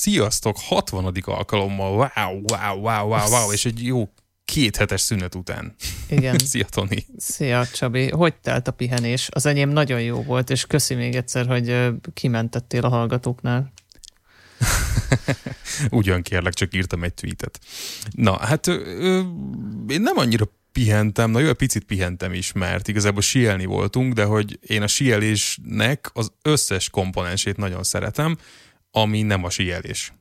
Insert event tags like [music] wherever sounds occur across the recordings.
sziasztok, 60. alkalommal, wow, wow, wow, wow, wow, és egy jó két hetes szünet után. Igen. [laughs] Szia, Toni. Szia, Csabi. Hogy telt a pihenés? Az enyém nagyon jó volt, és köszi még egyszer, hogy kimentettél a hallgatóknál. [laughs] Ugyan kérlek, csak írtam egy tweetet. Na, hát ö, én nem annyira pihentem, na jó, picit pihentem is, mert igazából sielni voltunk, de hogy én a sielésnek az összes komponensét nagyon szeretem, ami nem a sielés.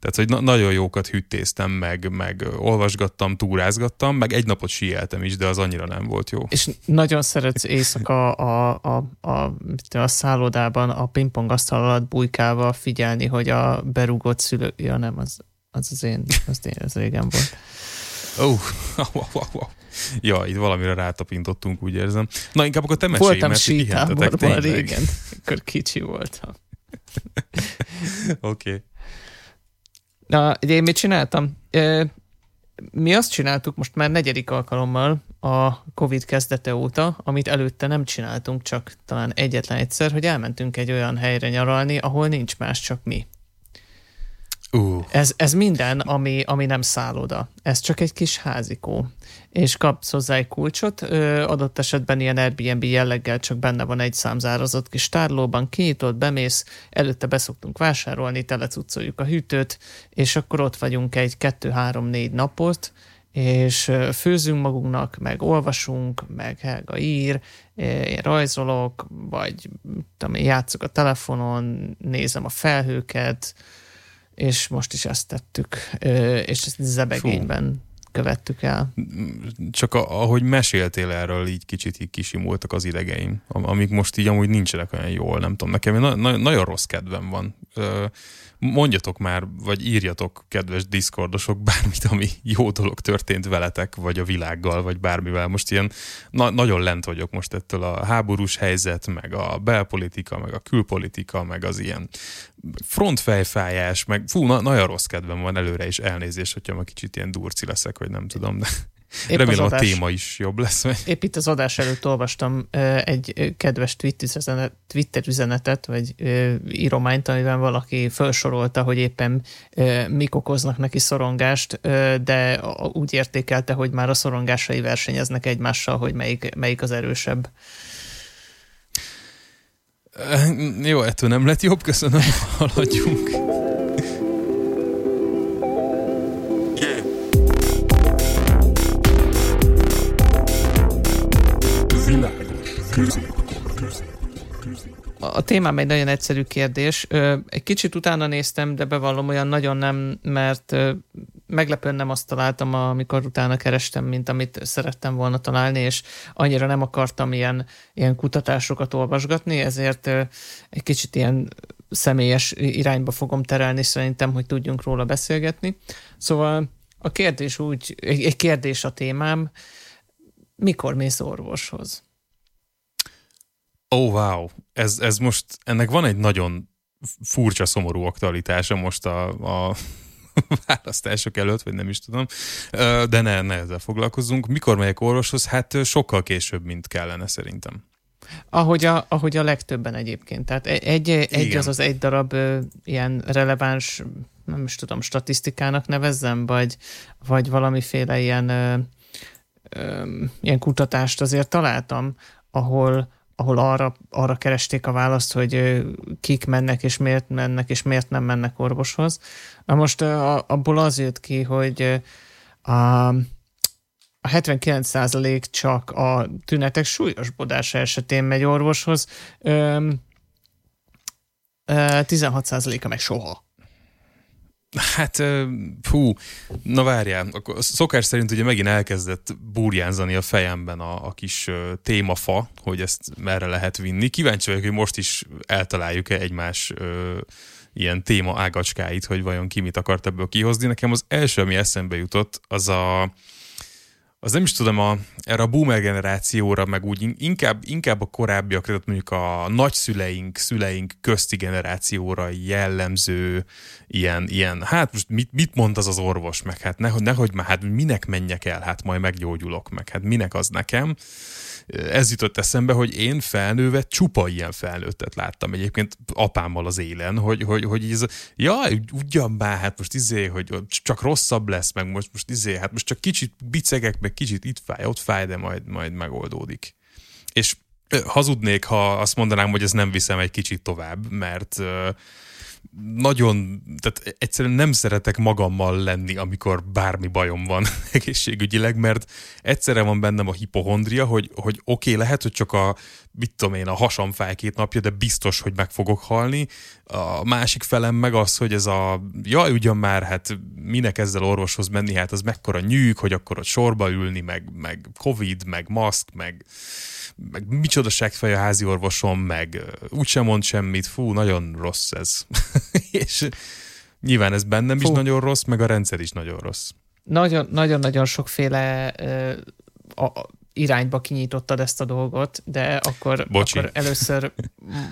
Tehát, hogy na- nagyon jókat hüttéztem, meg, meg olvasgattam, túrázgattam, meg egy napot sieltem is, de az annyira nem volt jó. És nagyon szeretsz éjszaka a, a, a, a, a szállodában a pingpongasztal alatt bujkálva figyelni, hogy a berúgott szülő... Ja nem, az az, az én, az, én, az régen volt. Oh, oh, oh, oh. Ja, itt valamire rátapintottunk, úgy érzem. Na, inkább akkor te mesélj, Voltam mert sítáborban régen, akkor kicsi voltam. [laughs] Oké. okay. Na, én mit csináltam? Mi azt csináltuk most már negyedik alkalommal a Covid kezdete óta, amit előtte nem csináltunk, csak talán egyetlen egyszer, hogy elmentünk egy olyan helyre nyaralni, ahol nincs más, csak mi. Uh. Ez, ez minden, ami, ami nem szálloda. Ez csak egy kis házikó. És kapsz hozzá egy kulcsot, ö, adott esetben ilyen Airbnb jelleggel csak benne van egy számzározott kis tárlóban, kinyitod, bemész, előtte beszoktunk vásárolni, telecucoljuk a hűtőt, és akkor ott vagyunk egy kettő-három-négy napot, és főzünk magunknak, meg olvasunk, meg Helga ír, én rajzolok, vagy tudom, játszok a telefonon, nézem a felhőket, és most is ezt tettük, és ezt zebegényben Fú. követtük el. Csak a, ahogy meséltél erről, így kicsit így kisimultak az idegeim, amik most így amúgy nincsenek olyan jól, nem tudom. Nekem na- na- nagyon rossz kedvem van mondjatok már, vagy írjatok, kedves diszkordosok, bármit, ami jó dolog történt veletek, vagy a világgal, vagy bármivel. Most ilyen na- nagyon lent vagyok most ettől a háborús helyzet, meg a belpolitika, meg a külpolitika, meg az ilyen frontfejfájás, meg fú, na- nagyon rossz kedvem van előre is elnézés, hogyha ma kicsit ilyen durci leszek, vagy nem tudom, de Épp Remélem adás, a téma is jobb lesz. Vagy? Épp itt az adás előtt olvastam egy kedves Twitter üzenetet, vagy írományt, amiben valaki felsorolta, hogy éppen mik okoznak neki szorongást, de úgy értékelte, hogy már a szorongásai versenyeznek egymással, hogy melyik, melyik az erősebb. Jó, ettől nem lett jobb, köszönöm, haladjunk. A témám egy nagyon egyszerű kérdés. Egy kicsit utána néztem, de bevallom, olyan nagyon nem, mert meglepően nem azt találtam, amikor utána kerestem, mint amit szerettem volna találni, és annyira nem akartam ilyen, ilyen kutatásokat olvasgatni, ezért egy kicsit ilyen személyes irányba fogom terelni szerintem, hogy tudjunk róla beszélgetni. Szóval a kérdés úgy, egy kérdés a témám, mikor mész orvoshoz? Oh, wow. Ez, ez most, ennek van egy nagyon furcsa, szomorú aktualitása most a, a [laughs] választások előtt, vagy nem is tudom, de ne, ne ezzel foglalkozzunk. Mikor megyek orvoshoz? Hát sokkal később, mint kellene szerintem. Ahogy a, ahogy a legtöbben egyébként. Tehát egy, egy az az egy darab ilyen releváns, nem is tudom, statisztikának nevezzem, vagy, vagy valamiféle ilyen, ilyen kutatást azért találtam, ahol ahol arra, arra keresték a választ, hogy kik mennek, és miért mennek, és miért nem mennek orvoshoz. Na most abból az jött ki, hogy a, a 79% csak a tünetek súlyosbodása esetén megy orvoshoz, 16%-a meg soha. Hát, fú, na várjál, akkor szokás szerint ugye megint elkezdett burjánzani a fejemben a, a kis témafa, hogy ezt merre lehet vinni. Kíváncsi vagyok, hogy most is eltaláljuk-e egymás ö, ilyen téma ágacskáit, hogy vajon ki mit akart ebből kihozni. Nekem az első, ami eszembe jutott, az a az nem is tudom, a, erre a boomer generációra, meg úgy inkább, inkább a korábbiak, tehát mondjuk a nagyszüleink, szüleink közti generációra jellemző ilyen, ilyen hát most mit, mit mond az az orvos, meg hát nehogy, nehogy már, hát minek menjek el, hát majd meggyógyulok, meg hát minek az nekem ez jutott eszembe, hogy én felnőve csupa ilyen felnőttet láttam egyébként apámmal az élen, hogy, hogy, hogy ez, jaj, ugyan már, hát most izé, hogy csak rosszabb lesz, meg most, most izé, hát most csak kicsit bicegek, meg kicsit itt fáj, ott fáj, de majd, majd megoldódik. És hazudnék, ha azt mondanám, hogy ez nem viszem egy kicsit tovább, mert nagyon, tehát egyszerűen nem szeretek magammal lenni, amikor bármi bajom van [laughs] egészségügyileg, mert egyszerre van bennem a hipohondria, hogy, hogy oké, okay, lehet, hogy csak a, mit tudom én, a hasam fáj két napja, de biztos, hogy meg fogok halni. A másik felem meg az, hogy ez a, jaj, ugyan már, hát minek ezzel orvoshoz menni, hát az mekkora nyűg, hogy akkor ott sorba ülni, meg, meg covid, meg maszk, meg meg micsoda seggfej a házi orvosom, meg úgysem mond semmit, fú, nagyon rossz ez. [laughs] és nyilván ez bennem fú. is nagyon rossz, meg a rendszer is nagyon rossz. Nagyon-nagyon sokféle uh, a, irányba kinyitottad ezt a dolgot, de akkor, akkor először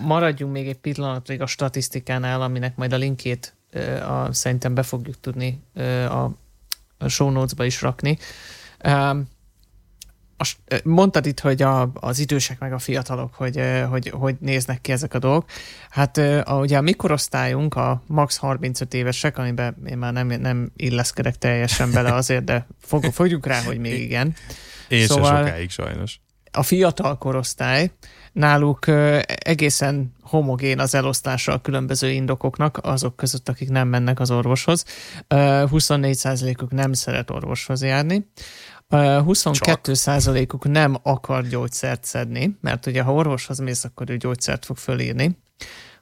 maradjunk még egy pillanatig a statisztikánál, aminek majd a linkjét uh, a, szerintem be fogjuk tudni uh, a, a show notes-ba is rakni. Um, mondtad itt, hogy a, az idősek meg a fiatalok, hogy, hogy, hogy néznek ki ezek a dolgok. Hát a, ugye a mikorosztályunk, a max 35 évesek, amiben én már nem, nem illeszkedek teljesen bele azért, de fog, fogjuk rá, hogy még igen. Én szóval se sokáig sajnos. A fiatal korosztály, náluk egészen homogén az elosztása a különböző indokoknak, azok között, akik nem mennek az orvoshoz. 24%-uk nem szeret orvoshoz járni. 22 százalékuk nem akar gyógyszert szedni, mert ugye ha orvoshoz mész, akkor ő gyógyszert fog fölírni.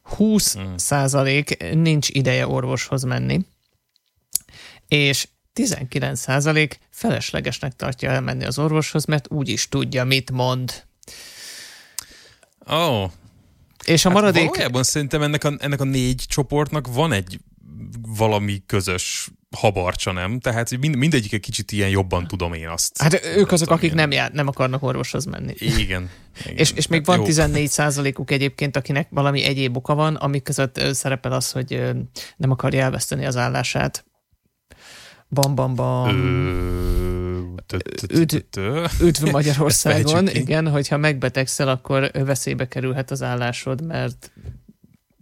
20 hmm. százalék nincs ideje orvoshoz menni, és 19 százalék feleslegesnek tartja elmenni az orvoshoz, mert úgy is tudja, mit mond. Ó. Oh. És a hát maradék... Valójában szerintem ennek a, ennek a négy csoportnak van egy valami közös habarcsa, nem? Tehát mind, mindegyik egy kicsit ilyen jobban tudom én azt. Hát ők azok, akik nem, jár, nem akarnak orvoshoz menni. Igen. [laughs] igen. és, és még hát van jó. 14 százalékuk egyébként, akinek valami egyéb oka van, amik között szerepel az, hogy nem akarja elveszteni az állását. Bam, bam, bam. Üdv Magyarországon, [laughs] igen, hogyha megbetegszel, akkor veszélybe kerülhet az állásod, mert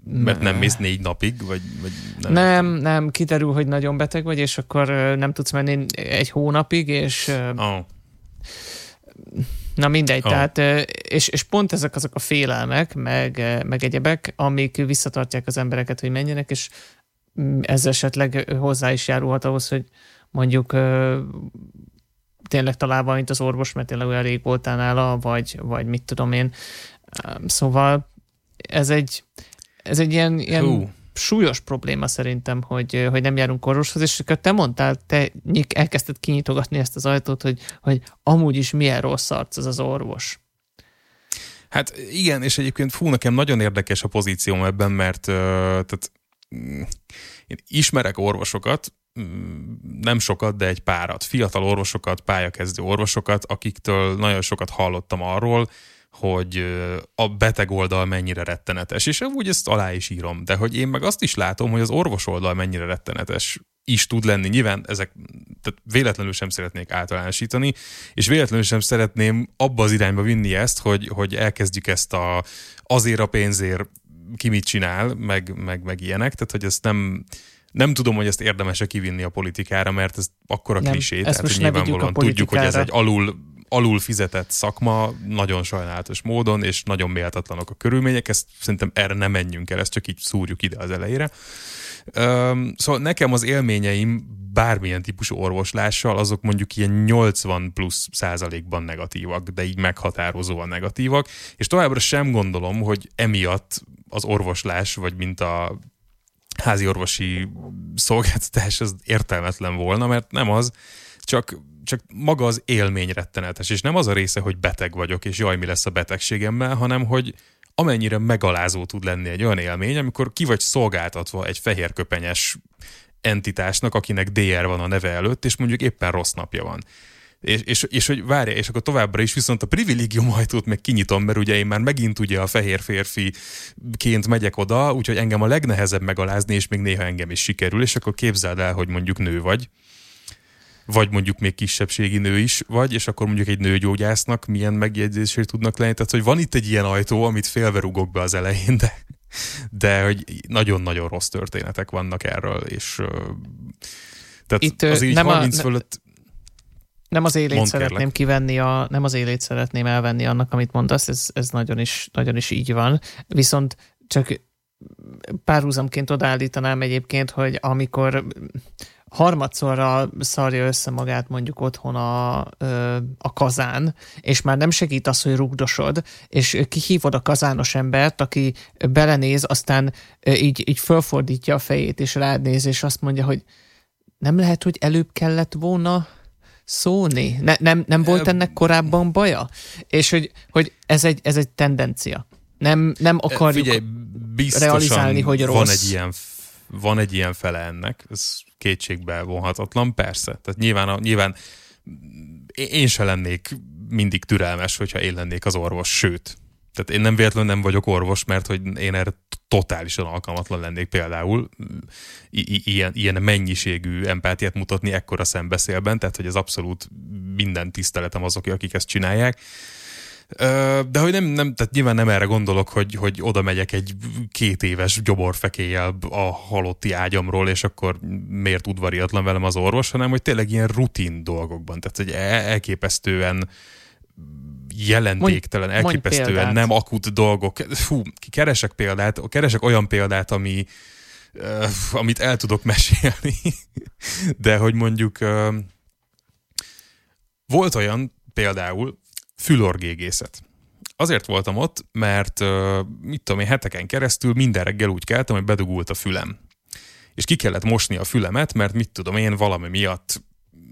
mert nem mész négy napig, vagy, vagy nem? Nem, nem, kiderül, hogy nagyon beteg vagy, és akkor nem tudsz menni egy hónapig, és oh. Na mindegy, oh. tehát, és, és pont ezek azok a félelmek, meg, meg egyebek, amik visszatartják az embereket, hogy menjenek, és mm, ez esetleg hozzá is járulhat ahhoz, hogy mondjuk tényleg találva, mint az orvos, mert tényleg olyan rég voltál nála, vagy, vagy mit tudom én. Szóval ez egy, ez egy ilyen, ilyen Hú. súlyos probléma szerintem, hogy, hogy nem járunk orvoshoz, és te mondtál, te nyik, elkezdted kinyitogatni ezt az ajtót, hogy, hogy amúgy is milyen rossz arc az az orvos. Hát igen, és egyébként fú, nekem nagyon érdekes a pozícióm ebben, mert uh, tehát, mm, én ismerek orvosokat, mm, nem sokat, de egy párat, fiatal orvosokat, pályakezdő orvosokat, akiktől nagyon sokat hallottam arról, hogy a beteg oldal mennyire rettenetes, és úgy ezt alá is írom, de hogy én meg azt is látom, hogy az orvos oldal mennyire rettenetes is tud lenni. Nyilván ezek, tehát véletlenül sem szeretnék általánosítani, és véletlenül sem szeretném abba az irányba vinni ezt, hogy, hogy elkezdjük ezt a azért a pénzért ki mit csinál, meg, meg, meg ilyenek, tehát hogy ezt nem, nem tudom, hogy ezt érdemes-e kivinni a politikára, mert ez akkora klisé, tehát hogy nyilvánvalóan tudjuk, hogy ez egy alul alul fizetett szakma, nagyon sajnálatos módon, és nagyon méltatlanok a körülmények, ezt szerintem erre nem menjünk el, ezt csak így szúrjuk ide az elejére. Szóval nekem az élményeim bármilyen típusú orvoslással, azok mondjuk ilyen 80 plusz százalékban negatívak, de így meghatározóan negatívak, és továbbra sem gondolom, hogy emiatt az orvoslás, vagy mint a házi orvosi szolgáltatás az értelmetlen volna, mert nem az, csak csak maga az élmény rettenetes, és nem az a része, hogy beteg vagyok, és jaj, mi lesz a betegségemmel, hanem hogy amennyire megalázó tud lenni egy olyan élmény, amikor ki vagy szolgáltatva egy fehérköpenyes entitásnak, akinek DR van a neve előtt, és mondjuk éppen rossz napja van. És, és, és hogy várja, és akkor továbbra is viszont a privilégium ajtót meg kinyitom, mert ugye én már megint ugye a fehér férfiként megyek oda, úgyhogy engem a legnehezebb megalázni, és még néha engem is sikerül, és akkor képzeld el, hogy mondjuk nő vagy, vagy mondjuk még kisebbségi nő is vagy, és akkor mondjuk egy nőgyógyásznak milyen megjegyzését tudnak lenni. Tehát, hogy van itt egy ilyen ajtó, amit félve rugok be az elején, de, de hogy nagyon-nagyon rossz történetek vannak erről, és tehát itt, az így nem 30 a, fölött nem az élét szeretném kérlek. kivenni, a, nem az élét szeretném elvenni annak, amit mondasz, ez, ez nagyon, is, nagyon is így van. Viszont csak párhuzamként odaállítanám egyébként, hogy amikor harmadszorra szarja össze magát mondjuk otthon a, a kazán, és már nem segít az, hogy rugdosod, és kihívod a kazános embert, aki belenéz, aztán így, így fölfordítja a fejét, és rád néz, és azt mondja, hogy nem lehet, hogy előbb kellett volna szólni? Ne, nem, nem volt ennek korábban baja? És hogy, hogy ez, egy, ez egy tendencia. Nem, nem akarjuk Figyelj, realizálni, hogy rossz. Van egy ilyen van egy ilyen fele ennek, ez kétségbe vonhatatlan, persze. Tehát nyilván, a, nyilván én se lennék mindig türelmes, hogyha én lennék az orvos, sőt. Tehát én nem véletlenül nem vagyok orvos, mert hogy én erre totálisan alkalmatlan lennék például I- ilyen, ilyen mennyiségű empátiát mutatni ekkora szembeszélben, tehát hogy ez abszolút minden tiszteletem azok, akik ezt csinálják. De hogy nem, nem, tehát nyilván nem erre gondolok, hogy, hogy oda megyek egy két éves gyoborfekéjel a halotti ágyamról, és akkor miért udvariatlan velem az orvos, hanem hogy tényleg ilyen rutin dolgokban. Tehát, hogy elképesztően jelentéktelen, mondj, elképesztően mondj nem akut dolgok. Fú, keresek példát, keresek olyan példát, ami, uh, amit el tudok mesélni, [laughs] de hogy mondjuk uh, volt olyan például, fülorgégészet. Azért voltam ott, mert mit tudom én, heteken keresztül minden reggel úgy keltem, hogy bedugult a fülem. És ki kellett mosni a fülemet, mert mit tudom én, valami miatt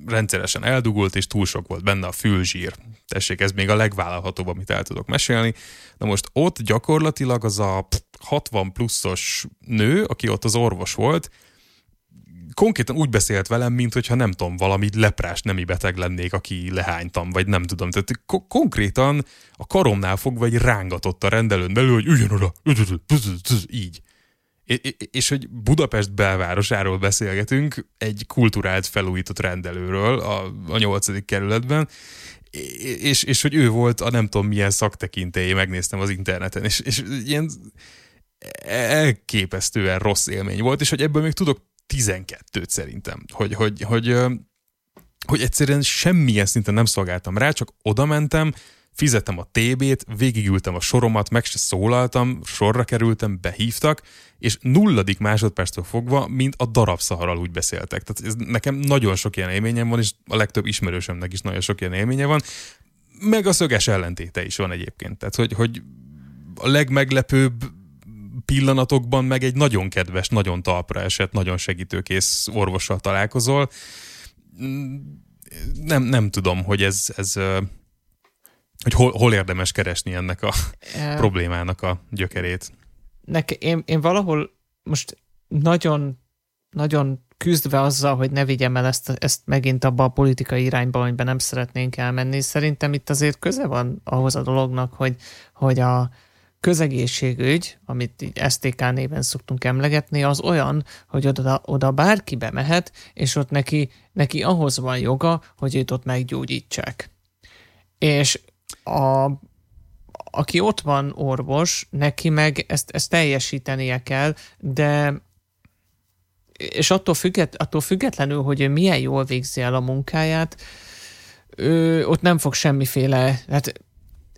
rendszeresen eldugult, és túl sok volt benne a fülzsír. Tessék, ez még a legvállalhatóbb, amit el tudok mesélni. Na most ott gyakorlatilag az a 60 pluszos nő, aki ott az orvos volt, konkrétan úgy beszélt velem, mint hogyha nem tudom, valami leprás nemi beteg lennék, aki lehánytam, vagy nem tudom. Tehát ko- konkrétan a karomnál fogva egy rángatott a rendelőn belül, hogy üljön oda, így. És hogy Budapest belvárosáról beszélgetünk, egy kulturált felújított rendelőről a, a 8. kerületben, és, és hogy ő volt a nem tudom milyen szaktekintélye, megnéztem az interneten, és, és ilyen elképesztően rossz élmény volt, és hogy ebből még tudok 12-t szerintem, hogy, hogy, hogy, hogy egyszerűen semmilyen szinten nem szolgáltam rá, csak oda mentem, fizettem a TB-t, végigültem a soromat, meg se szólaltam, sorra kerültem, behívtak, és nulladik másodperctől fogva, mint a darabszaharral úgy beszéltek. Tehát ez, nekem nagyon sok ilyen élményem van, és a legtöbb ismerősömnek is nagyon sok ilyen élménye van, meg a szöges ellentéte is van egyébként. Tehát, hogy, hogy a legmeglepőbb pillanatokban meg egy nagyon kedves, nagyon talpra esett, nagyon segítőkész orvossal találkozol. Nem, nem tudom, hogy ez, ez hogy hol, hol érdemes keresni ennek a e... problémának a gyökerét. Nek, én, én valahol most nagyon, nagyon küzdve azzal, hogy ne vigyem el ezt, ezt megint abba a politikai irányba, amiben nem szeretnénk elmenni. Szerintem itt azért köze van ahhoz a dolognak, hogy, hogy a, közegészségügy, amit így STK néven szoktunk emlegetni, az olyan, hogy oda, oda bárki bemehet, és ott neki, neki ahhoz van joga, hogy őt ott meggyógyítsák. És a, aki ott van orvos, neki meg ezt, ezt teljesítenie kell, de és attól, függet, attól függetlenül, hogy ő milyen jól végzi el a munkáját, ő, ott nem fog semmiféle, hát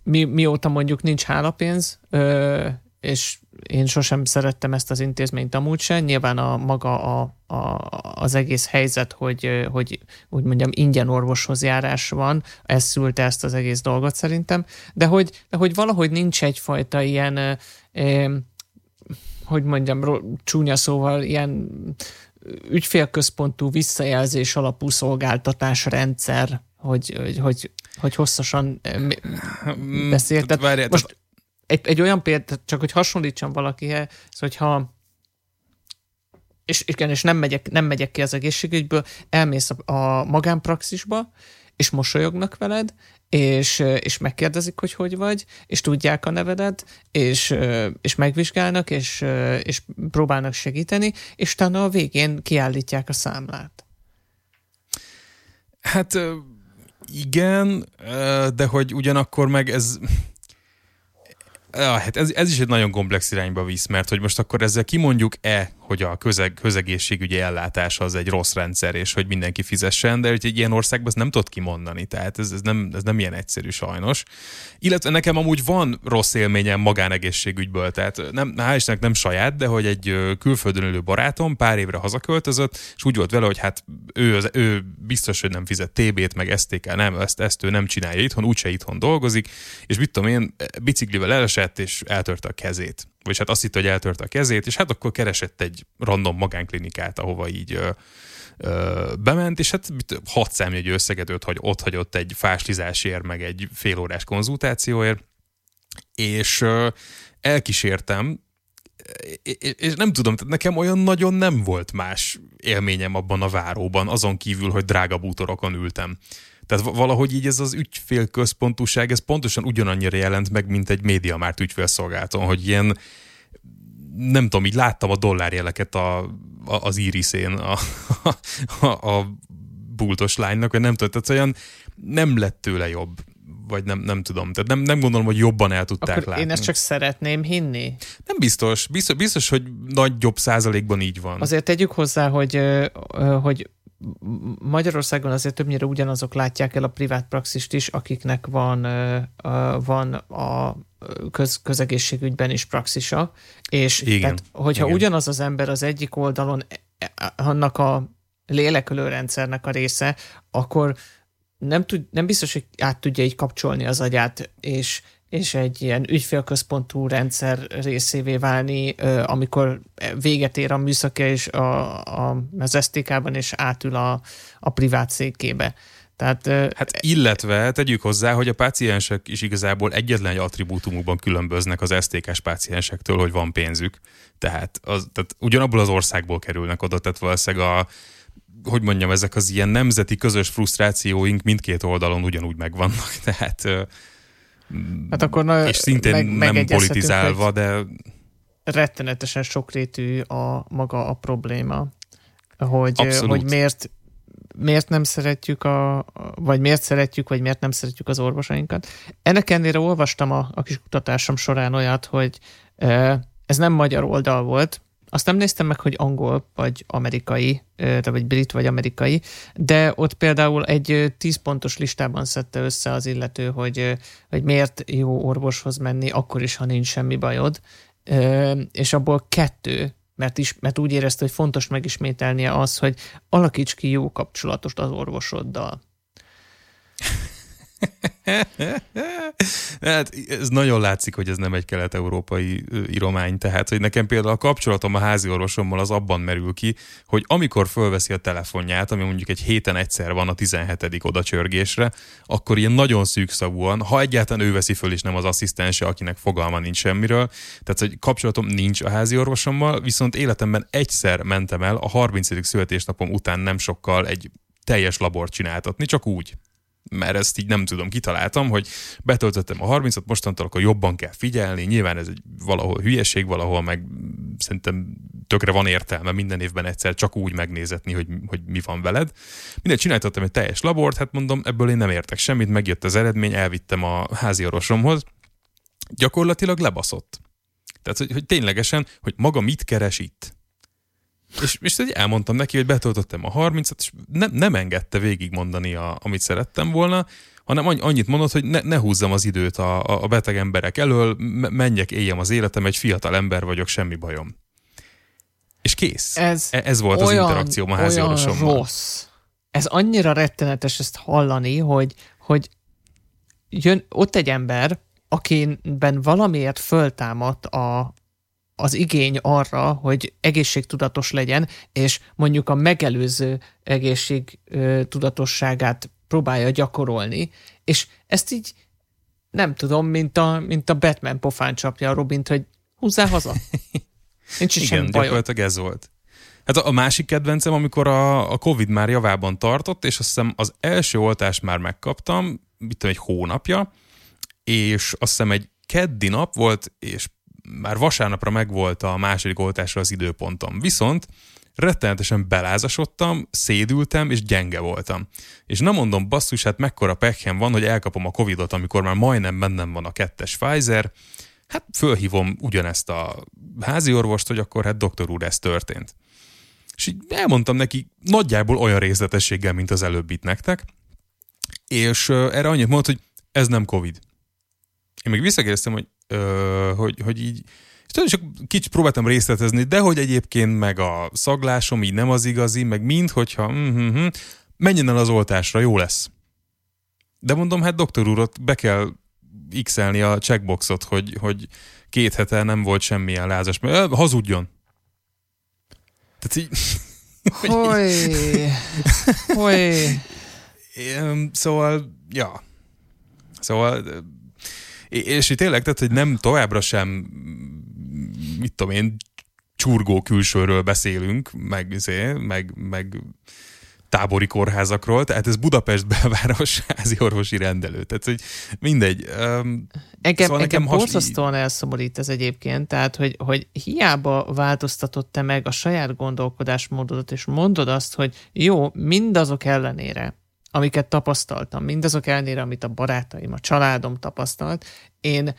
mi, mióta mondjuk nincs hálapénz, ö, és én sosem szerettem ezt az intézményt amúgy sem, nyilván a maga a, a, az egész helyzet, hogy, hogy úgy mondjam ingyen orvoshoz járás van, ez szülte ezt az egész dolgot szerintem, de hogy, de hogy valahogy nincs egyfajta ilyen, eh, hogy mondjam, csúnya szóval ilyen ügyfélközpontú visszajelzés alapú szolgáltatás rendszer, hogy, hogy, hogy hogy hosszasan eh, mm, beszéltet. Várjál, Most egy, egy olyan példa, csak hogy hasonlítsam valakihez, hogyha és, igen, és nem megyek, nem megyek ki az egészségügyből, elmész a, a magánpraxisba, és mosolyognak veled, és, és megkérdezik, hogy hogy vagy, és tudják a nevedet, és, és megvizsgálnak, és, és próbálnak segíteni, és utána a végén kiállítják a számlát. Hát igen, de hogy ugyanakkor meg ez Ja, hát ez, ez is egy nagyon komplex irányba visz, mert hogy most akkor ezzel kimondjuk-e, hogy a közeg, közegészségügyi ellátás az egy rossz rendszer, és hogy mindenki fizessen, de hogy egy ilyen országban ezt nem tudod kimondani, tehát ez, ez, nem, ez nem ilyen egyszerű sajnos. Illetve nekem amúgy van rossz élményem magánegészségügyből, tehát nem, hál' Istennek nem saját, de hogy egy külföldön ülő barátom pár évre hazaköltözött, és úgy volt vele, hogy hát ő, az, ő biztos, hogy nem fizet TB-t, meg STK, nem, ezt, ezt ő nem csinálja itthon, úgyse itthon dolgozik, és mit tudom én, biciklivel elesett, és eltörte a kezét vagy hát azt hitt, hogy eltörte a kezét, és hát akkor keresett egy random magánklinikát, ahova így ö, ö, bement, és hát hat számjegyű összeget hogy ott hagyott egy fáslizásért, meg egy félórás konzultációért, és ö, elkísértem, és nem tudom, tehát nekem olyan nagyon nem volt más élményem abban a váróban, azon kívül, hogy drága bútorokon ültem. Tehát valahogy így ez az ügyfélközpontúság, ez pontosan ugyanannyira jelent meg, mint egy médiamárt ügyfélszolgálton, hogy ilyen nem tudom, így láttam a dollárjeleket a, a, az íriszén a, a, a bultos lánynak, hogy nem tudom, tehát olyan nem lett tőle jobb vagy nem, nem tudom. Tehát nem, nem gondolom, hogy jobban el tudták Akkor látni. én ezt csak szeretném hinni. Nem biztos. Biztos, biztos hogy nagyobb százalékban így van. Azért tegyük hozzá, hogy, hogy Magyarországon azért többnyire ugyanazok látják el a privát praxist is, akiknek van, van a köz, közegészségügyben is praxisa, és igen, tehát, hogyha igen. ugyanaz az ember az egyik oldalon e, e, annak a lélekülő rendszernek a része, akkor nem, tud, nem biztos, hogy át tudja így kapcsolni az agyát, és és egy ilyen ügyfélközpontú rendszer részévé válni, amikor véget ér a műszaki és a, a, az STK-ban, és átül a, a privát székébe. Tehát, hát illetve tegyük hozzá, hogy a páciensek is igazából egyetlen egy attribútumukban különböznek az STK-s páciensektől, hogy van pénzük. Tehát, az, tehát ugyanabból az országból kerülnek oda, tehát valószínűleg a, hogy mondjam, ezek az ilyen nemzeti közös frusztrációink mindkét oldalon ugyanúgy megvannak. [laughs] Tehát Hát akkor na, és szintén meg, nem politizálva, de... Rettenetesen sokrétű a maga a probléma, hogy, hogy miért, miért nem szeretjük a, vagy miért szeretjük, vagy miért nem szeretjük az orvosainkat. Ennek ennél olvastam a, a kis kutatásom során olyat, hogy ez nem magyar oldal volt, azt nem néztem meg, hogy angol vagy amerikai, vagy brit vagy amerikai, de ott például egy 10 pontos listában szedte össze az illető, hogy, hogy miért jó orvoshoz menni, akkor is, ha nincs semmi bajod, és abból kettő mert, is, mert úgy érezte, hogy fontos megismételnie az, hogy alakíts ki jó kapcsolatot az orvosoddal. [laughs] hát ez nagyon látszik, hogy ez nem egy kelet-európai iromány, tehát hogy nekem például a kapcsolatom a házi orvosommal az abban merül ki, hogy amikor fölveszi a telefonját, ami mondjuk egy héten egyszer van a 17. odacsörgésre, akkor ilyen nagyon szűkszavúan, ha egyáltalán ő veszi föl, és nem az asszisztense, akinek fogalma nincs semmiről, tehát hogy kapcsolatom nincs a házi orvosommal, viszont életemben egyszer mentem el a 30. születésnapom után nem sokkal egy teljes labort csináltatni, csak úgy mert ezt így nem tudom, kitaláltam, hogy betöltöttem a 30-at, mostantól akkor jobban kell figyelni, nyilván ez egy valahol hülyeség, valahol meg szerintem tökre van értelme minden évben egyszer csak úgy megnézetni, hogy, hogy mi van veled. Mindegy, csináltattam egy teljes labort, hát mondom, ebből én nem értek semmit, megjött az eredmény, elvittem a házi orvosomhoz, gyakorlatilag lebaszott. Tehát, hogy, hogy ténylegesen, hogy maga mit keres itt és, és elmondtam neki, hogy betöltöttem a 30-at, és ne, nem engedte végigmondani, a, amit szerettem volna, hanem annyit mondott, hogy ne, ne húzzam az időt a, a beteg emberek elől, menjek, éljem az életem, egy fiatal ember vagyok, semmi bajom. És kész. Ez, e, ez volt olyan, az interakció a házi olyan rossz. Ez annyira rettenetes ezt hallani, hogy, hogy jön ott egy ember, akiben valamiért föltámadt a, az igény arra, hogy egészségtudatos legyen, és mondjuk a megelőző egészségtudatosságát próbálja gyakorolni, és ezt így nem tudom, mint a, mint a Batman pofán csapja a Robint, hogy húzzál haza. [laughs] Nincs Igen, semmi gyakorlatilag ez volt. Hát a másik kedvencem, amikor a, a Covid már javában tartott, és azt hiszem az első oltást már megkaptam, mit tudom, egy hónapja, és azt hiszem egy keddi nap volt, és már vasárnapra megvolt a második oltásra az időpontom. Viszont rettenetesen belázasodtam, szédültem, és gyenge voltam. És nem mondom, basszus, hát mekkora pekhem van, hogy elkapom a Covidot, amikor már majdnem bennem van a kettes Pfizer, hát fölhívom ugyanezt a házi orvost, hogy akkor hát doktor úr, ez történt. És így elmondtam neki nagyjából olyan részletességgel, mint az előbb itt nektek, és erre annyit mondott, hogy ez nem Covid. Én még visszakérdeztem, hogy, hogy, hogy így, és csak kicsit próbáltam részletezni, de hogy egyébként meg a szaglásom így nem az igazi, meg mind, hogyha mm-hmm, menjen el az oltásra, jó lesz. De mondom, hát doktor úr, ott be kell x a checkboxot, hogy, hogy két hete nem volt semmilyen lázas. Hazudjon. Tehát így... [laughs] Hogy... Hogy... Szóval, ja. Szóval, és itt tényleg, tehát, hogy nem továbbra sem, mit tudom én, csurgó külsőről beszélünk, meg, izé, meg, meg tábori kórházakról, tehát ez Budapest belváros házi orvosi rendelő. Tehát, hogy mindegy. Um, engem szóval engem borzasztóan elszomorít ez egyébként, tehát, hogy, hogy hiába változtatott te meg a saját gondolkodásmódodat, és mondod azt, hogy jó, mindazok ellenére, amiket tapasztaltam, mindazok ellenére, amit a barátaim, a családom tapasztalt, én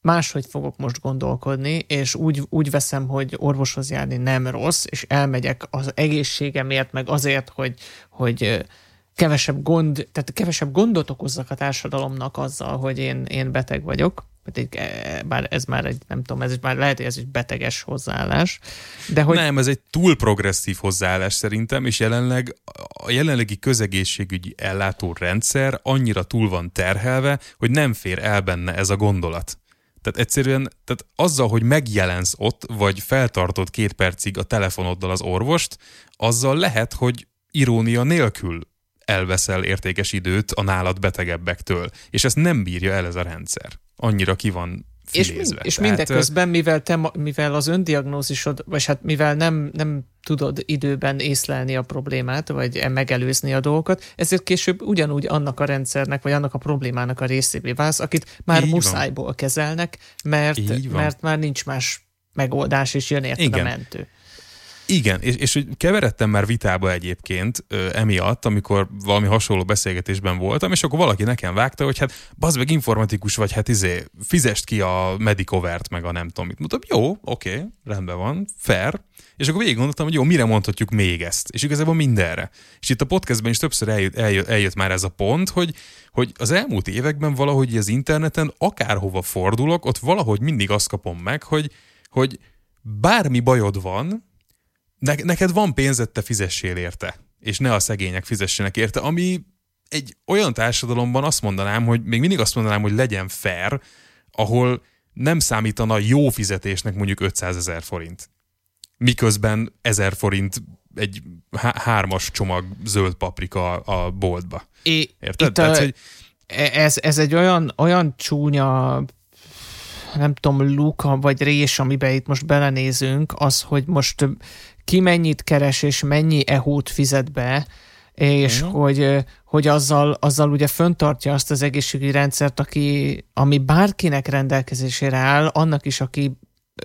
máshogy fogok most gondolkodni, és úgy, úgy veszem, hogy orvoshoz járni nem rossz, és elmegyek az egészségemért, meg azért, hogy, hogy kevesebb gond, tehát kevesebb gondot okozzak a társadalomnak azzal, hogy én, én beteg vagyok. E, bár ez már egy, nem tudom, ez már lehet, hogy ez egy beteges hozzáállás. De hogy... Nem, ez egy túl progresszív hozzáállás szerintem, és jelenleg a jelenlegi közegészségügyi ellátó rendszer annyira túl van terhelve, hogy nem fér el benne ez a gondolat. Tehát egyszerűen, tehát azzal, hogy megjelensz ott, vagy feltartod két percig a telefonoddal az orvost, azzal lehet, hogy irónia nélkül elveszel értékes időt a nálad betegebbektől. És ezt nem bírja el ez a rendszer. Annyira ki van és, mind, és mindeközben, mivel, te, mivel az öndiagnózisod, vagy hát mivel nem, nem tudod időben észlelni a problémát, vagy e megelőzni a dolgokat, ezért később ugyanúgy annak a rendszernek, vagy annak a problémának a részévé válsz, akit már Így muszájból van. kezelnek, mert, mert már nincs más megoldás, és jön érted Igen. a mentő. Igen, és, és hogy keveredtem már vitába egyébként ö, emiatt, amikor valami hasonló beszélgetésben voltam, és akkor valaki nekem vágta, hogy hát bazd meg informatikus vagy, hát izé, fizest ki a Medicovert, meg a nem tudom mit. Mondtam, jó, oké, rendben van, fair. És akkor végig gondoltam, hogy jó, mire mondhatjuk még ezt? És igazából mindenre. És itt a podcastben is többször eljött, eljött, eljött már ez a pont, hogy, hogy az elmúlt években valahogy az interneten akárhova fordulok, ott valahogy mindig azt kapom meg, hogy, hogy bármi bajod van, ne, neked van pénzed, te fizessél érte, és ne a szegények fizessenek érte, ami egy olyan társadalomban azt mondanám, hogy még mindig azt mondanám, hogy legyen fair, ahol nem számítana jó fizetésnek mondjuk 500 ezer forint. Miközben 1000 forint egy há- hármas csomag zöld paprika a boltba. É, Érted? Tehát, a, hogy... E- ez, ez egy olyan, olyan csúnya nem tudom, luka vagy rés, amiben itt most belenézünk, az, hogy most ki mennyit keres és mennyi ehót fizet be, és uh-huh. hogy, hogy azzal, azzal ugye föntartja azt az egészségügyi rendszert, aki, ami bárkinek rendelkezésére áll, annak is, aki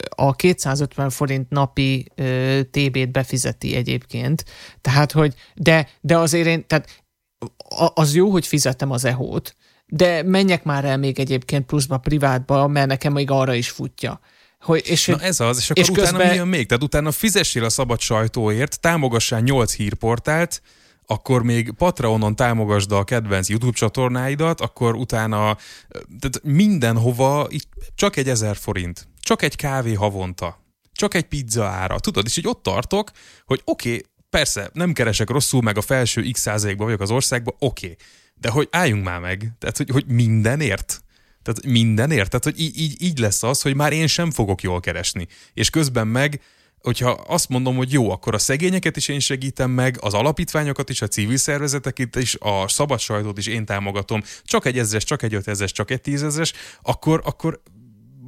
a 250 forint napi ö, TB-t befizeti egyébként. Tehát, hogy de, de azért én, tehát az jó, hogy fizetem az ehót, de menjek már el még egyébként pluszba privátba, mert nekem még arra is futja. Hogy, és, Na ez az, és akkor és utána közben... mi jön még? Tehát utána fizessél a szabad sajtóért, támogassál 8 hírportált, akkor még Patreonon támogasd a kedvenc YouTube csatornáidat, akkor utána tehát mindenhova csak egy ezer forint, csak egy kávé havonta, csak egy pizza ára. Tudod, és így ott tartok, hogy oké, okay, persze nem keresek rosszul, meg a felső x százalékban vagyok az országban, oké, okay, de hogy álljunk már meg, tehát hogy, hogy mindenért. Tehát mindenért? Tehát, hogy így, így, így lesz az, hogy már én sem fogok jól keresni. És közben meg, hogyha azt mondom, hogy jó, akkor a szegényeket is én segítem meg, az alapítványokat is, a civil szervezeteket is, a szabad sajtót is én támogatom, csak egy ezres, csak egy ötezres, csak egy tízezres, akkor, akkor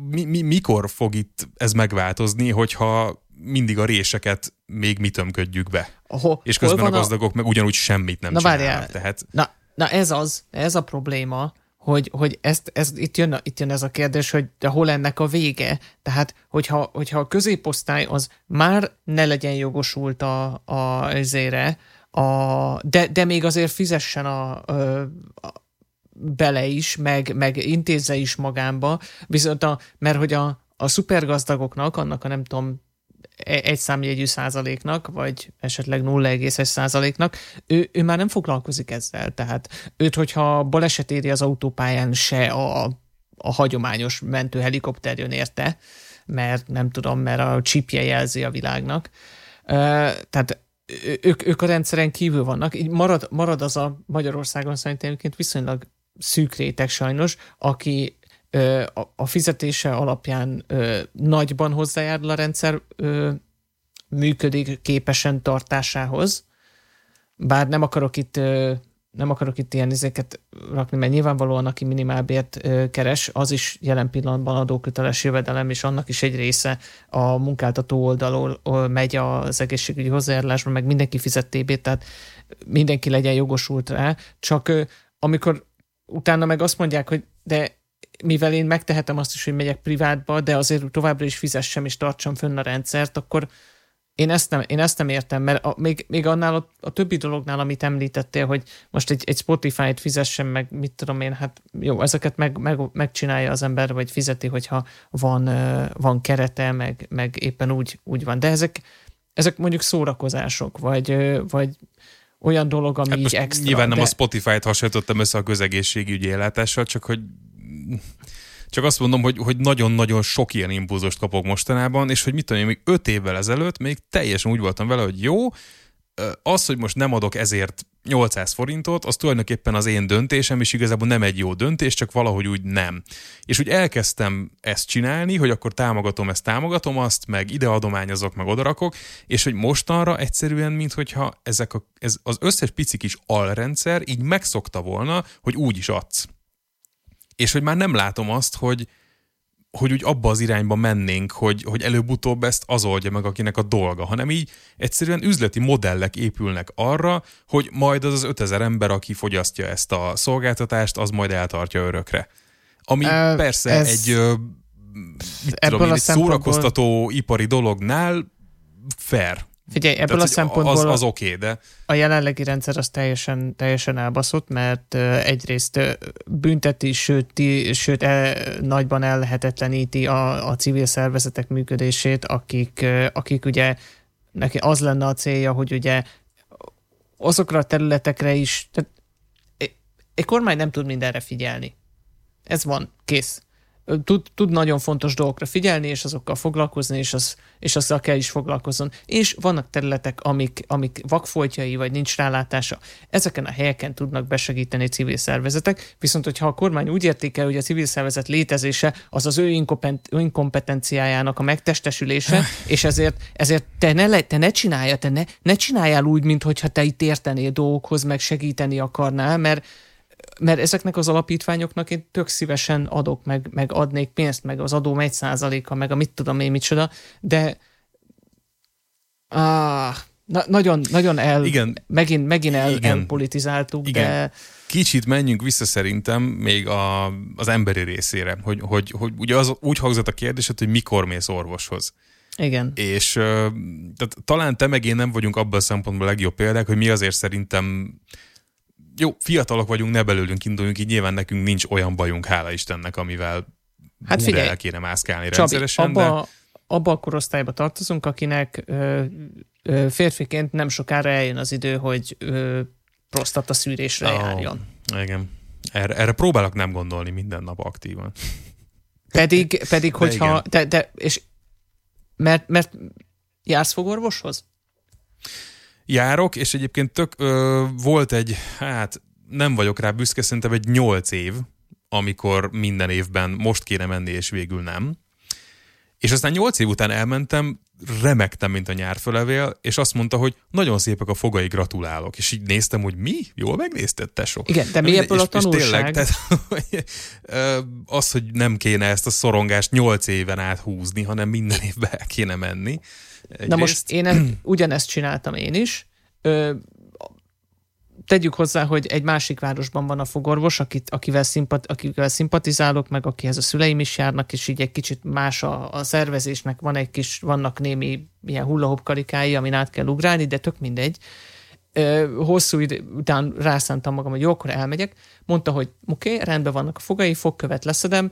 mi, mi, mikor fog itt ez megváltozni, hogyha mindig a réseket még mi tömködjük be. Ho, És közben a gazdagok meg ugyanúgy semmit nem Na, csinálnak. várjál. Tehát Na, na ez az, ez a probléma, hogy, hogy ezt, ez, itt, jön, itt jön ez a kérdés, hogy de hol ennek a vége. Tehát, hogyha, hogyha a középosztály az már ne legyen jogosult a, a, ezére, a, de, de még azért fizessen a, a, a bele is, meg, meg intézze is magába, viszont a, mert hogy a, a szupergazdagoknak, annak a nem tudom, egy számjegyű százaléknak, vagy esetleg 0,1 százaléknak, ő, ő már nem foglalkozik ezzel. Tehát őt, hogyha baleset éri az autópályán, se a, a hagyományos mentőhelikopter jön érte, mert nem tudom, mert a csipje jelzi a világnak. Tehát ők, ők a rendszeren kívül vannak. Így marad, marad az a Magyarországon szerintem viszonylag szűk réteg sajnos, aki a, fizetése alapján nagyban hozzájárul a rendszer működik képesen tartásához. Bár nem akarok itt nem akarok itt ilyen izéket rakni, mert nyilvánvalóan aki minimálbért keres, az is jelen pillanatban adóköteles jövedelem, és annak is egy része a munkáltató oldalról megy az egészségügyi hozzájárulásba, meg mindenki fizet TB-t, tehát mindenki legyen jogosult rá, csak amikor utána meg azt mondják, hogy de mivel én megtehetem azt is, hogy megyek privátba, de azért továbbra is fizessem és tartsam fönn a rendszert, akkor én ezt nem, én ezt nem értem, mert a, még, még annál a, a többi dolognál, amit említettél, hogy most egy, egy Spotify-t fizessen meg, mit tudom én, hát jó, ezeket meg, meg, megcsinálja az ember, vagy fizeti, hogyha van, van kerete, meg, meg éppen úgy, úgy van. De ezek, ezek mondjuk szórakozások, vagy, vagy olyan dolog, ami hát így extra. nyilván nem de... a Spotify-t hasonlítottam össze a közegészségügyi ellátással, csak hogy csak azt mondom, hogy, hogy nagyon-nagyon sok ilyen impulzust kapok mostanában, és hogy mit tudom még öt évvel ezelőtt még teljesen úgy voltam vele, hogy jó, az, hogy most nem adok ezért 800 forintot, az tulajdonképpen az én döntésem, és igazából nem egy jó döntés, csak valahogy úgy nem. És úgy elkezdtem ezt csinálni, hogy akkor támogatom ezt, támogatom azt, meg ide adományozok, meg odarakok, és hogy mostanra egyszerűen, minthogyha ezek a, ez az összes pici kis alrendszer így megszokta volna, hogy úgy is adsz. És hogy már nem látom azt, hogy, hogy úgy abba az irányba mennénk, hogy, hogy előbb-utóbb ezt az oldja meg, akinek a dolga, hanem így egyszerűen üzleti modellek épülnek arra, hogy majd az az 5000 ember, aki fogyasztja ezt a szolgáltatást, az majd eltartja örökre. Ami Ö, persze ez- egy, mit ebből tudom én, a egy szórakoztató ipari dolognál fair. Figyelj, ebből Tehát, a szempontból az, az oké, okay, de a jelenlegi rendszer az teljesen, teljesen elbaszott, mert egyrészt bünteti, sőt, sőt el, nagyban ellehetetleníti a, a civil szervezetek működését, akik, akik ugye neki az lenne a célja, hogy ugye azokra a területekre is, tehát egy- egy kormány nem tud mindenre figyelni. Ez van, kész. Tud, tud nagyon fontos dolgokra figyelni, és azokkal foglalkozni, és, az, és azzal kell is foglalkozzon. És vannak területek, amik, amik vakfoltjai, vagy nincs rálátása. Ezeken a helyeken tudnak besegíteni civil szervezetek, viszont hogyha a kormány úgy értékel, hogy a civil szervezet létezése az az ő inkompet- inkompetenciájának a megtestesülése, [laughs] és ezért, ezért te, ne, le, te ne csinálja, te ne, ne csináljál úgy, mintha te itt értenél dolgokhoz, meg segíteni akarnál, mert mert ezeknek az alapítványoknak én tök szívesen adok, meg, meg adnék pénzt, meg az adóm egy százaléka, meg a mit tudom én micsoda, de ah, na, nagyon, nagyon el, Igen. megint, megint el, Igen. elpolitizáltuk, Igen. de Kicsit menjünk vissza szerintem még a, az emberi részére, hogy, hogy, hogy ugye az, úgy hangzott a kérdésed, hogy mikor mész orvoshoz. igen. És tehát talán te meg én nem vagyunk abban a szempontból a legjobb példák, hogy mi azért szerintem jó, fiatalok vagyunk, ne belőlünk induljunk, így nyilván nekünk nincs olyan bajunk, hála Istennek, amivel Hát de figyelj, el kéne mászkálni Csabi, rendszeresen, de abba, abba a korosztályba tartozunk, akinek ö, ö, férfiként nem sokára eljön az idő, hogy ö, prostata szűrésre oh. járjon. igen. Erre, erre próbálok nem gondolni minden nap aktívan. Pedig, pedig De hogyha, igen. de, de, és mert, mert jársz fogorvoshoz? Járok, és egyébként tök, ö, volt egy, hát nem vagyok rá büszke, szerintem egy nyolc év, amikor minden évben most kéne menni, és végül nem. És aztán nyolc év után elmentem, remektem, mint a nyárfölevél, és azt mondta, hogy nagyon szépek a fogai, gratulálok. És így néztem, hogy mi? Jól megnézted, tesó? Igen, de mi ebből a és, és tanulság? tényleg, tehát, [laughs] hogy, az, hogy nem kéne ezt a szorongást nyolc éven át húzni, hanem minden évben el kéne menni, Egyrészt. Na most én e- [clears throat] ugyanezt csináltam én is. Ö, tegyük hozzá, hogy egy másik városban van a fogorvos, akit, akivel, szimpat, akivel szimpatizálok, meg akihez a szüleim is járnak, és így egy kicsit más a, a szervezésnek, van egy kis, vannak némi ilyen hullahop karikái, amin át kell ugrálni, de tök mindegy. Hosszú idő után rászántam magam, hogy jó, akkor elmegyek. Mondta, hogy oké, okay, rendben vannak a fogai, fogkövet leszedem,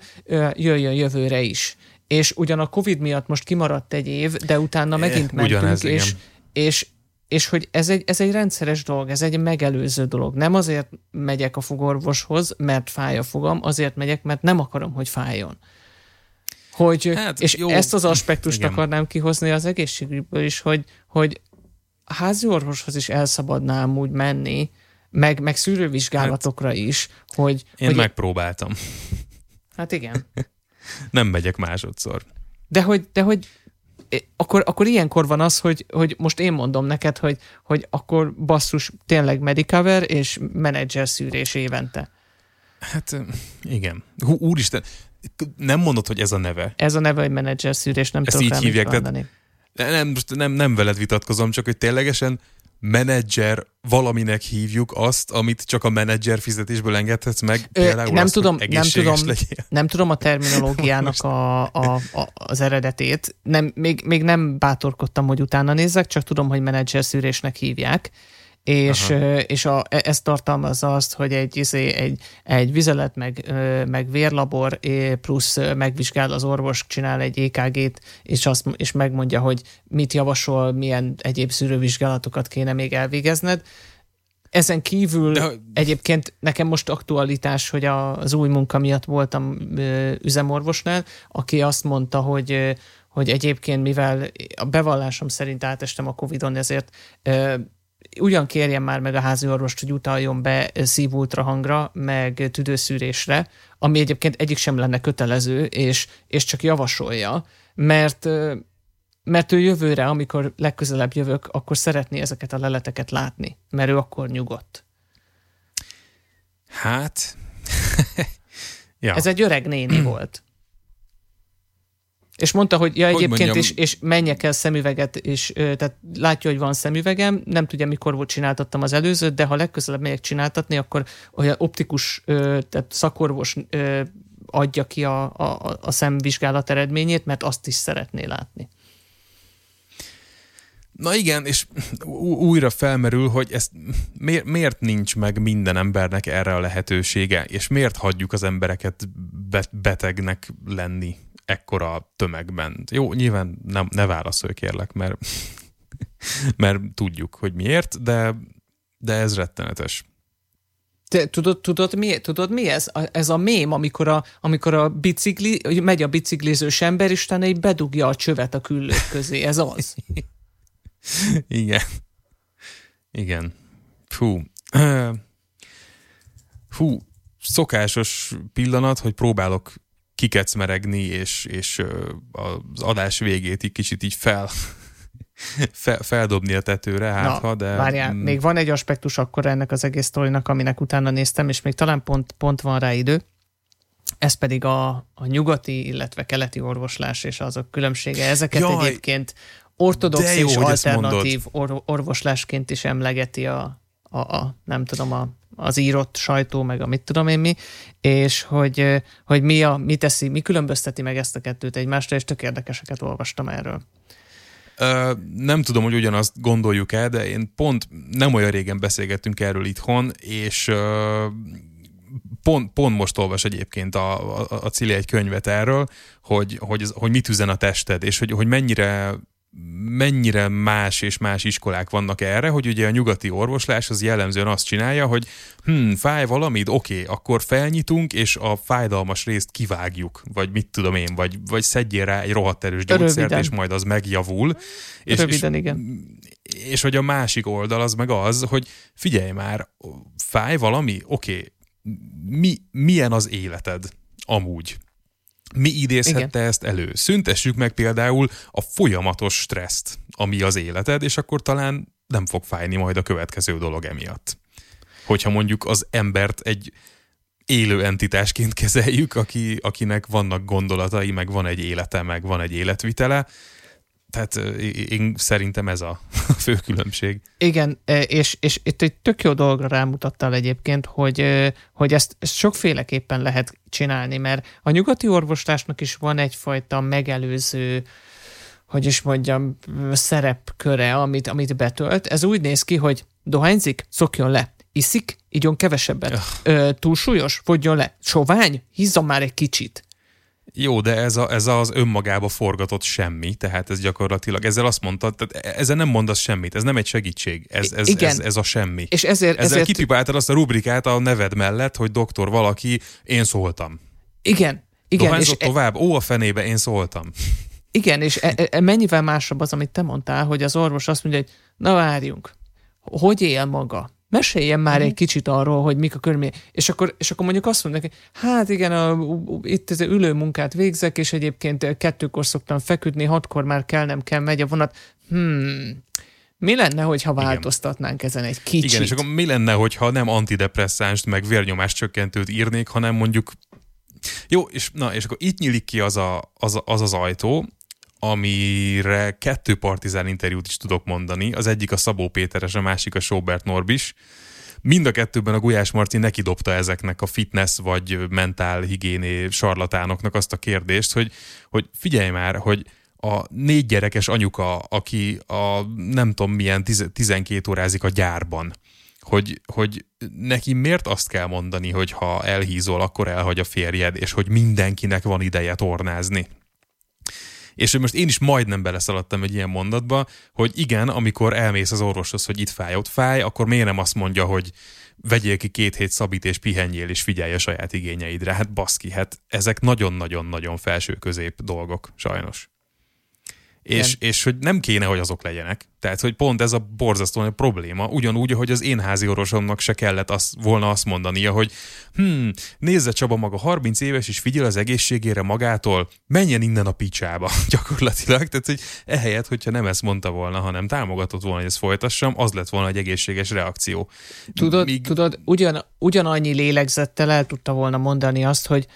jöjjön jövőre is. És ugyan a Covid miatt most kimaradt egy év, de utána megint mentünk, Ugyanez, és, és és hogy ez egy, ez egy rendszeres dolog, ez egy megelőző dolog. Nem azért megyek a fogorvoshoz, mert fáj a fogam, azért megyek, mert nem akarom, hogy fájjon. Hogy, hát, és jó. ezt az aspektust Igen. akarnám kihozni az egészségügyből is, hogy, hogy a házi orvoshoz is elszabadnám úgy menni, meg, meg szűrővizsgálatokra hát, is, hogy... Én hogy megpróbáltam. Hát igen. [laughs] nem megyek másodszor. De hogy, de hogy akkor, akkor ilyenkor van az, hogy, hogy most én mondom neked, hogy, hogy akkor basszus tényleg medicover és menedzser szűrés évente. Hát igen. Hú, úristen, nem mondod, hogy ez a neve. Ez a neve, hogy menedzser szűrés, nem Ezt tudok így hívják, tehát nem, nem, nem veled vitatkozom, csak hogy ténylegesen menedzser valaminek hívjuk azt, amit csak a menedzser fizetésből engedhetsz meg, például nem azt, tudom, nem tudom, nem tudom a terminológiának a, a, a, az eredetét. Nem, még, még nem bátorkodtam, hogy utána nézzek, csak tudom, hogy menedzser szűrésnek hívják és, és a, e, ez tartalmazza azt, hogy egy, izé, egy, egy vizelet meg, meg vérlabor plusz megvizsgál az orvos, csinál egy EKG-t, és, azt, és megmondja, hogy mit javasol, milyen egyéb szűrővizsgálatokat kéne még elvégezned. Ezen kívül De... egyébként nekem most aktualitás, hogy az új munka miatt voltam üzemorvosnál, aki azt mondta, hogy hogy egyébként, mivel a bevallásom szerint átestem a Covid-on, ezért ugyan kérjen már meg a házi orvost, hogy utaljon be szívultrahangra, meg tüdőszűrésre, ami egyébként egyik sem lenne kötelező, és, és csak javasolja, mert mert ő jövőre, amikor legközelebb jövök, akkor szeretné ezeket a leleteket látni, mert ő akkor nyugodt. Hát... [laughs] ja. Ez egy öreg néni volt. És mondta, hogy ja, hogy egyébként, mondjam, és, és menjek el szemüveget, és tehát látja, hogy van szemüvegem, nem tudja, mikor volt csináltattam az előzőt, de ha legközelebb megyek csináltatni, akkor olyan optikus, tehát szakorvos adja ki a, a, a szemvizsgálat eredményét, mert azt is szeretné látni. Na igen, és újra felmerül, hogy ezt miért, miért nincs meg minden embernek erre a lehetősége, és miért hagyjuk az embereket betegnek lenni ekkora tömegben. Jó, nyilván nem, ne válaszolj kérlek, mert, [laughs] mert tudjuk, hogy miért, de, de ez rettenetes. Te, tudod, tudod, mi, tudod mi ez? Ez a mém, amikor a, amikor a bicikli, megy a biciklizős ember, és utána így bedugja a csövet a küllők közé. Ez az. [laughs] Igen. Igen. Fú. Fú, szokásos pillanat, hogy próbálok kikecmeregni, és, és az adás végét így kicsit így fel, [laughs] fel feldobni a tetőre, hát Na, ha, de... Várjál, mm. még van egy aspektus akkor ennek az egész sztorinak, aminek utána néztem, és még talán pont, pont van rá idő. Ez pedig a, a nyugati, illetve keleti orvoslás és azok különbsége. Ezeket Jaj, egyébként ortodox jó, és alternatív or, orvoslásként is emlegeti a, a, a nem tudom, a az írott sajtó, meg a mit tudom én mi, és hogy, hogy mi, a, mi teszi, mi különbözteti meg ezt a kettőt egymástól, és tök érdekeseket olvastam erről. Uh, nem tudom, hogy ugyanazt gondoljuk el, de én pont nem olyan régen beszélgettünk erről itthon, és uh, pont, pont most olvas egyébként a, a, a Cili egy könyvet erről, hogy, hogy, hogy mit üzen a tested, és hogy, hogy mennyire mennyire más és más iskolák vannak erre, hogy ugye a nyugati orvoslás az jellemzően azt csinálja, hogy hm, fáj valamit, oké, okay, akkor felnyitunk, és a fájdalmas részt kivágjuk, vagy mit tudom én, vagy, vagy szedjél rá egy rohadt erős gyógyszert, Röviden. és majd az megjavul. És, Röviden, és, igen. És hogy a másik oldal az meg az, hogy figyelj már, fáj valami, oké, okay, mi, milyen az életed amúgy? Mi idézhette Igen. ezt elő? Szüntessük meg például a folyamatos stresszt, ami az életed, és akkor talán nem fog fájni majd a következő dolog emiatt. Hogyha mondjuk az embert egy élő entitásként kezeljük, aki, akinek vannak gondolatai, meg van egy élete, meg van egy életvitele, tehát én szerintem ez a [laughs] fő különbség. Igen, és, és itt egy tök jó dologra rámutattál egyébként, hogy, hogy ezt, ezt sokféleképpen lehet csinálni, mert a nyugati orvoslásnak is van egyfajta megelőző hogy is mondjam, szerepköre, amit, amit betölt. Ez úgy néz ki, hogy dohányzik, szokjon le. Iszik, igyon kevesebbet. Ö, túlsúlyos, fogjon le. Sovány, hízzon már egy kicsit. Jó, de ez, a, ez az önmagába forgatott semmi, tehát ez gyakorlatilag, ezzel azt mondtad, tehát e, ezzel nem mondasz semmit, ez nem egy segítség, ez, ez, Igen. ez, ez a semmi. És ezért, ezzel ezért... kipipáltad azt a rubrikát a neved mellett, hogy doktor valaki, én szóltam. Igen. Igen, Dohányzott és e- tovább, ó a fenébe, én szóltam. Igen, és e, e, mennyivel másabb az, amit te mondtál, hogy az orvos azt mondja, hogy na várjunk, hogy él maga? Meséljen már mm. egy kicsit arról, hogy mik a körülmények. És akkor, és akkor mondjuk azt mondják, hát igen, a, itt ez ülő munkát végzek, és egyébként kettőkor szoktam feküdni, hatkor már kell, nem kell, megy a vonat. Hmm, mi lenne, hogyha változtatnánk ezen egy kicsit? Igen, és akkor mi lenne, hogyha nem antidepresszánst, meg vérnyomás csökkentőt írnék, hanem mondjuk jó, és, na, és akkor itt nyílik ki az, a, az, az az ajtó, amire kettő partizán interjút is tudok mondani. Az egyik a Szabó Péteres, a másik a Sobert Norbis. Mind a kettőben a Gulyás Marci neki dobta ezeknek a fitness vagy mentál higiéné sarlatánoknak azt a kérdést, hogy, hogy figyelj már, hogy a négy gyerekes anyuka, aki a nem tudom milyen 12 órázik a gyárban, hogy, hogy neki miért azt kell mondani, hogy ha elhízol, akkor elhagy a férjed, és hogy mindenkinek van ideje tornázni. És most én is majdnem beleszaladtam egy ilyen mondatba, hogy igen, amikor elmész az orvoshoz, hogy itt fáj, ott fáj, akkor miért nem azt mondja, hogy vegyél ki két hét szabít és pihenjél és figyelj a saját igényeidre. Hát baszki, hát ezek nagyon-nagyon-nagyon felső-közép dolgok, sajnos. És, és hogy nem kéne, hogy azok legyenek. Tehát, hogy pont ez a borzasztó a probléma, ugyanúgy, hogy az én házi orvosomnak se kellett azt, volna azt mondania, hogy hm, nézze Csaba maga 30 éves, és figyel az egészségére magától, menjen innen a picsába [laughs] gyakorlatilag. Tehát, hogy ehelyett, hogyha nem ezt mondta volna, hanem támogatott volna, hogy ezt folytassam, az lett volna egy egészséges reakció. Tudod, Míg... tudod ugyan, ugyanannyi lélegzettel el tudta volna mondani azt, hogy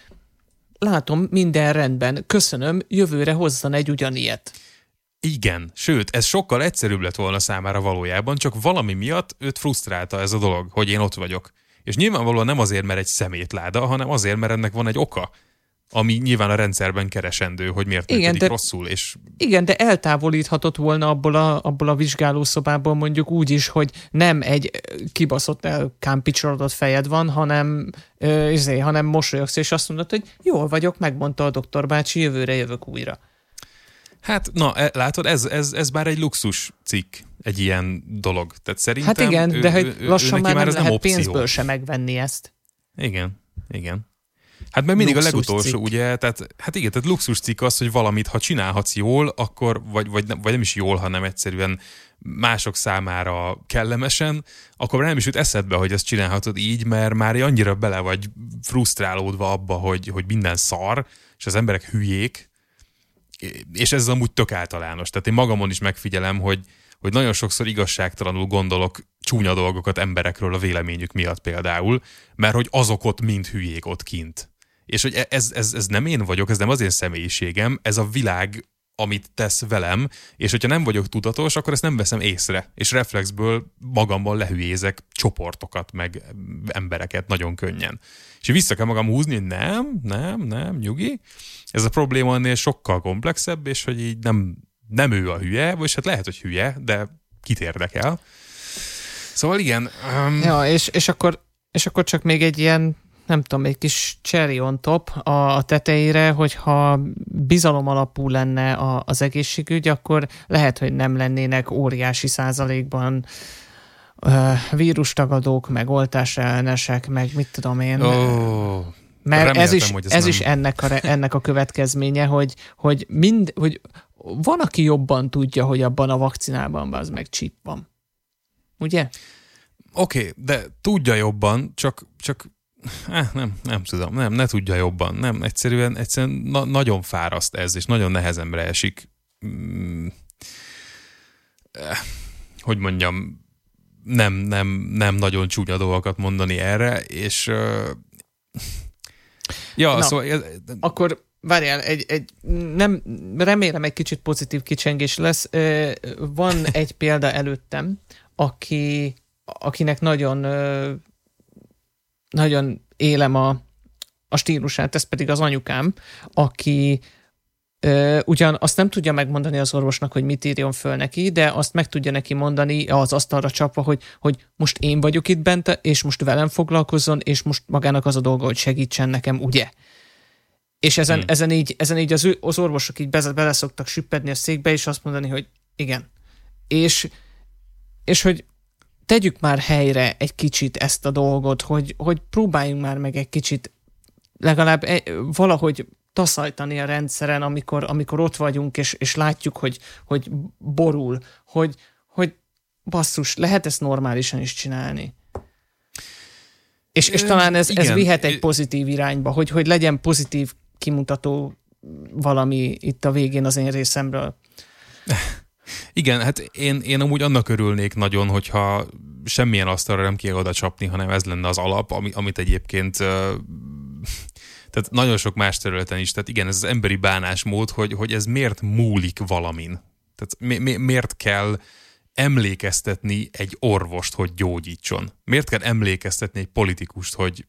látom, minden rendben, köszönöm, jövőre hozzon egy ugyanilyet. Igen, sőt, ez sokkal egyszerűbb lett volna számára valójában, csak valami miatt őt frusztrálta ez a dolog, hogy én ott vagyok. És nyilvánvalóan nem azért, mert egy szemétláda, hanem azért, mert ennek van egy oka, ami nyilván a rendszerben keresendő, hogy miért igen, de, rosszul. És... Igen, de eltávolíthatott volna abból a, abból a vizsgálószobából mondjuk úgy is, hogy nem egy kibaszott kámpicsorodott fejed van, hanem, ö, izé, hanem mosolyogsz, és azt mondod, hogy jól vagyok, megmondta a doktor bácsi, jövőre jövök újra. Hát, na, e, látod, ez, ez, ez már egy luxus cikk, egy ilyen dolog. Tehát szerintem hát igen, ő, de hogy lassan ő, már, már nem lehet opció. pénzből se megvenni ezt. Igen, igen. Hát mert mindig luxus a legutolsó, cikk. ugye, tehát, hát igen, tehát luxus cikk az, hogy valamit, ha csinálhatsz jól, akkor, vagy, vagy, nem, vagy nem is jól, hanem egyszerűen mások számára kellemesen, akkor nem is jut eszedbe, hogy ezt csinálhatod így, mert már annyira bele vagy frusztrálódva abba, hogy, hogy minden szar, és az emberek hülyék, és ez amúgy tök általános. Tehát én magamon is megfigyelem, hogy, hogy nagyon sokszor igazságtalanul gondolok csúnya dolgokat emberekről a véleményük miatt például, mert hogy azok ott mind hülyék ott kint. És hogy e- ez, ez, ez nem én vagyok, ez nem az én személyiségem, ez a világ, amit tesz velem, és hogyha nem vagyok tudatos, akkor ezt nem veszem észre, és reflexből magamban lehülyézek csoportokat, meg embereket nagyon könnyen. És vissza kell magam húzni, hogy nem, nem, nem, nyugi, ez a probléma ennél sokkal komplexebb, és hogy így nem, nem ő a hülye, vagy hát lehet, hogy hülye, de kit érdekel. Szóval igen. Um... Ja, és, és, akkor, és akkor csak még egy ilyen nem tudom, egy kis cherry on top a, a tetejére, hogyha bizalom alapú lenne a, az egészségügy, akkor lehet, hogy nem lennének óriási százalékban vírustagadók, meg oltásellenesek, meg mit tudom én. Oh, mert ez is, ez, ez nem... is ennek, a, ennek a következménye, hogy, hogy, mind, hogy van, aki jobban tudja, hogy abban a vakcinában az meg chip van. Ugye? Oké, okay, de tudja jobban, csak, csak eh, nem, nem tudom, nem, ne tudja jobban. Nem, egyszerűen, egyszerűen na, nagyon fáraszt ez, és nagyon nehezemre esik. Mm, eh, hogy mondjam, nem, nem, nem nagyon csúnya dolgokat mondani erre, és uh, Ja, Na, szóval... Akkor várjál, egy, egy, nem, remélem egy kicsit pozitív kicsengés lesz. Van egy példa előttem, aki, akinek nagyon, nagyon élem a, a stílusát, ez pedig az anyukám, aki ugyan azt nem tudja megmondani az orvosnak, hogy mit írjon föl neki, de azt meg tudja neki mondani az asztalra csapva, hogy, hogy most én vagyok itt bent, és most velem foglalkozzon, és most magának az a dolga, hogy segítsen nekem, ugye? És ezen, hmm. ezen így, ezen így az, az orvosok így bele szoktak süppedni a székbe, és azt mondani, hogy igen. És, és hogy tegyük már helyre egy kicsit ezt a dolgot, hogy, hogy próbáljunk már meg egy kicsit legalább egy, valahogy taszajtani a rendszeren, amikor, amikor ott vagyunk, és, és látjuk, hogy, hogy borul, hogy, hogy basszus, lehet ezt normálisan is csinálni. És, és talán ez, ez vihet egy pozitív irányba, hogy, hogy legyen pozitív kimutató valami itt a végén az én részemről. [laughs] Igen, hát én, én amúgy annak örülnék nagyon, hogyha semmilyen asztalra nem kell oda csapni, hanem ez lenne az alap, ami, amit egyébként [laughs] tehát nagyon sok más területen is, tehát igen, ez az emberi bánásmód, hogy, hogy ez miért múlik valamin. Tehát mi, mi, miért kell emlékeztetni egy orvost, hogy gyógyítson? Miért kell emlékeztetni egy politikust, hogy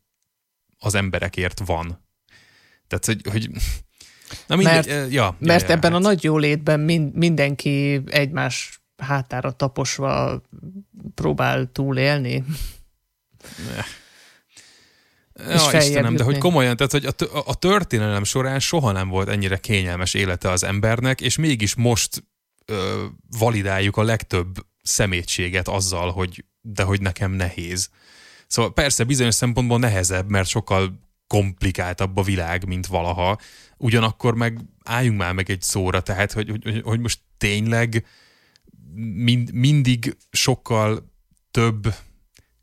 az emberekért van? Tehát, hogy, hogy Na mindegy, mert, ja, ja, mert ja, ebben hát. a nagy jólétben mind, mindenki egymás hátára taposva próbál túlélni. Ne. Ja, Istenem, de hogy komolyan, tehát hogy a, a történelem során soha nem volt ennyire kényelmes élete az embernek, és mégis most ö, validáljuk a legtöbb szemétséget azzal, hogy de hogy nekem nehéz. Szóval persze bizonyos szempontból nehezebb, mert sokkal komplikáltabb a világ, mint valaha. Ugyanakkor meg álljunk már meg egy szóra, tehát hogy, hogy, hogy most tényleg mind, mindig sokkal több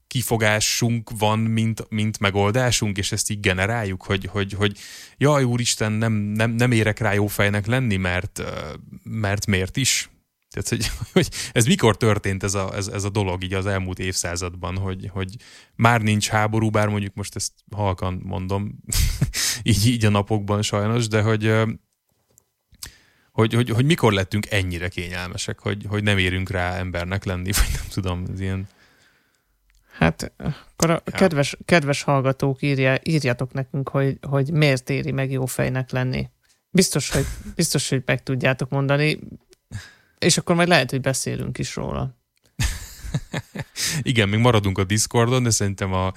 kifogásunk van, mint, mint megoldásunk, és ezt így generáljuk, hogy, hogy, hogy jaj, úristen, nem, nem, nem érek rá jó fejnek lenni, mert, mert miért is? Tehát, hogy, [laughs] hogy ez mikor történt ez a, ez, ez a dolog így az elmúlt évszázadban, hogy, hogy már nincs háború, bár mondjuk most ezt halkan mondom, [laughs] így, így a napokban sajnos, de hogy, hogy, hogy, hogy mikor lettünk ennyire kényelmesek, hogy, hogy nem érünk rá embernek lenni, vagy nem tudom, ez ilyen... Hát akkor a ja. kedves, kedves hallgatók, írja, írjatok nekünk, hogy, hogy miért éri meg jó fejnek lenni. Biztos, hogy, biztos, hogy meg tudjátok mondani, és akkor majd lehet, hogy beszélünk is róla. [laughs] Igen, még maradunk a Discordon, de szerintem a,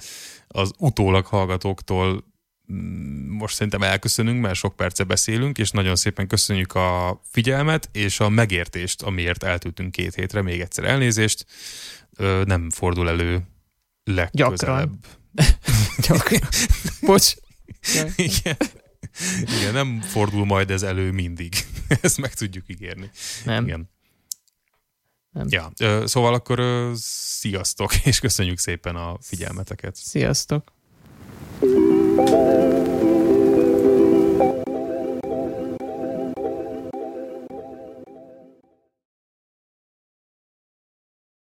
az utólag hallgatóktól mm, most szerintem elköszönünk, mert sok perce beszélünk, és nagyon szépen köszönjük a figyelmet és a megértést, amiért eltűntünk két hétre. Még egyszer elnézést. Nem fordul elő legközelebb. Gyakran. [laughs] Gyakran. [laughs] Bocs. Igen. Igen, nem fordul majd ez elő mindig. Ezt meg tudjuk ígérni. Nem. Igen. Nem. Ja, szóval akkor sziasztok, [laughs] és köszönjük szépen a figyelmeteket. Sziasztok.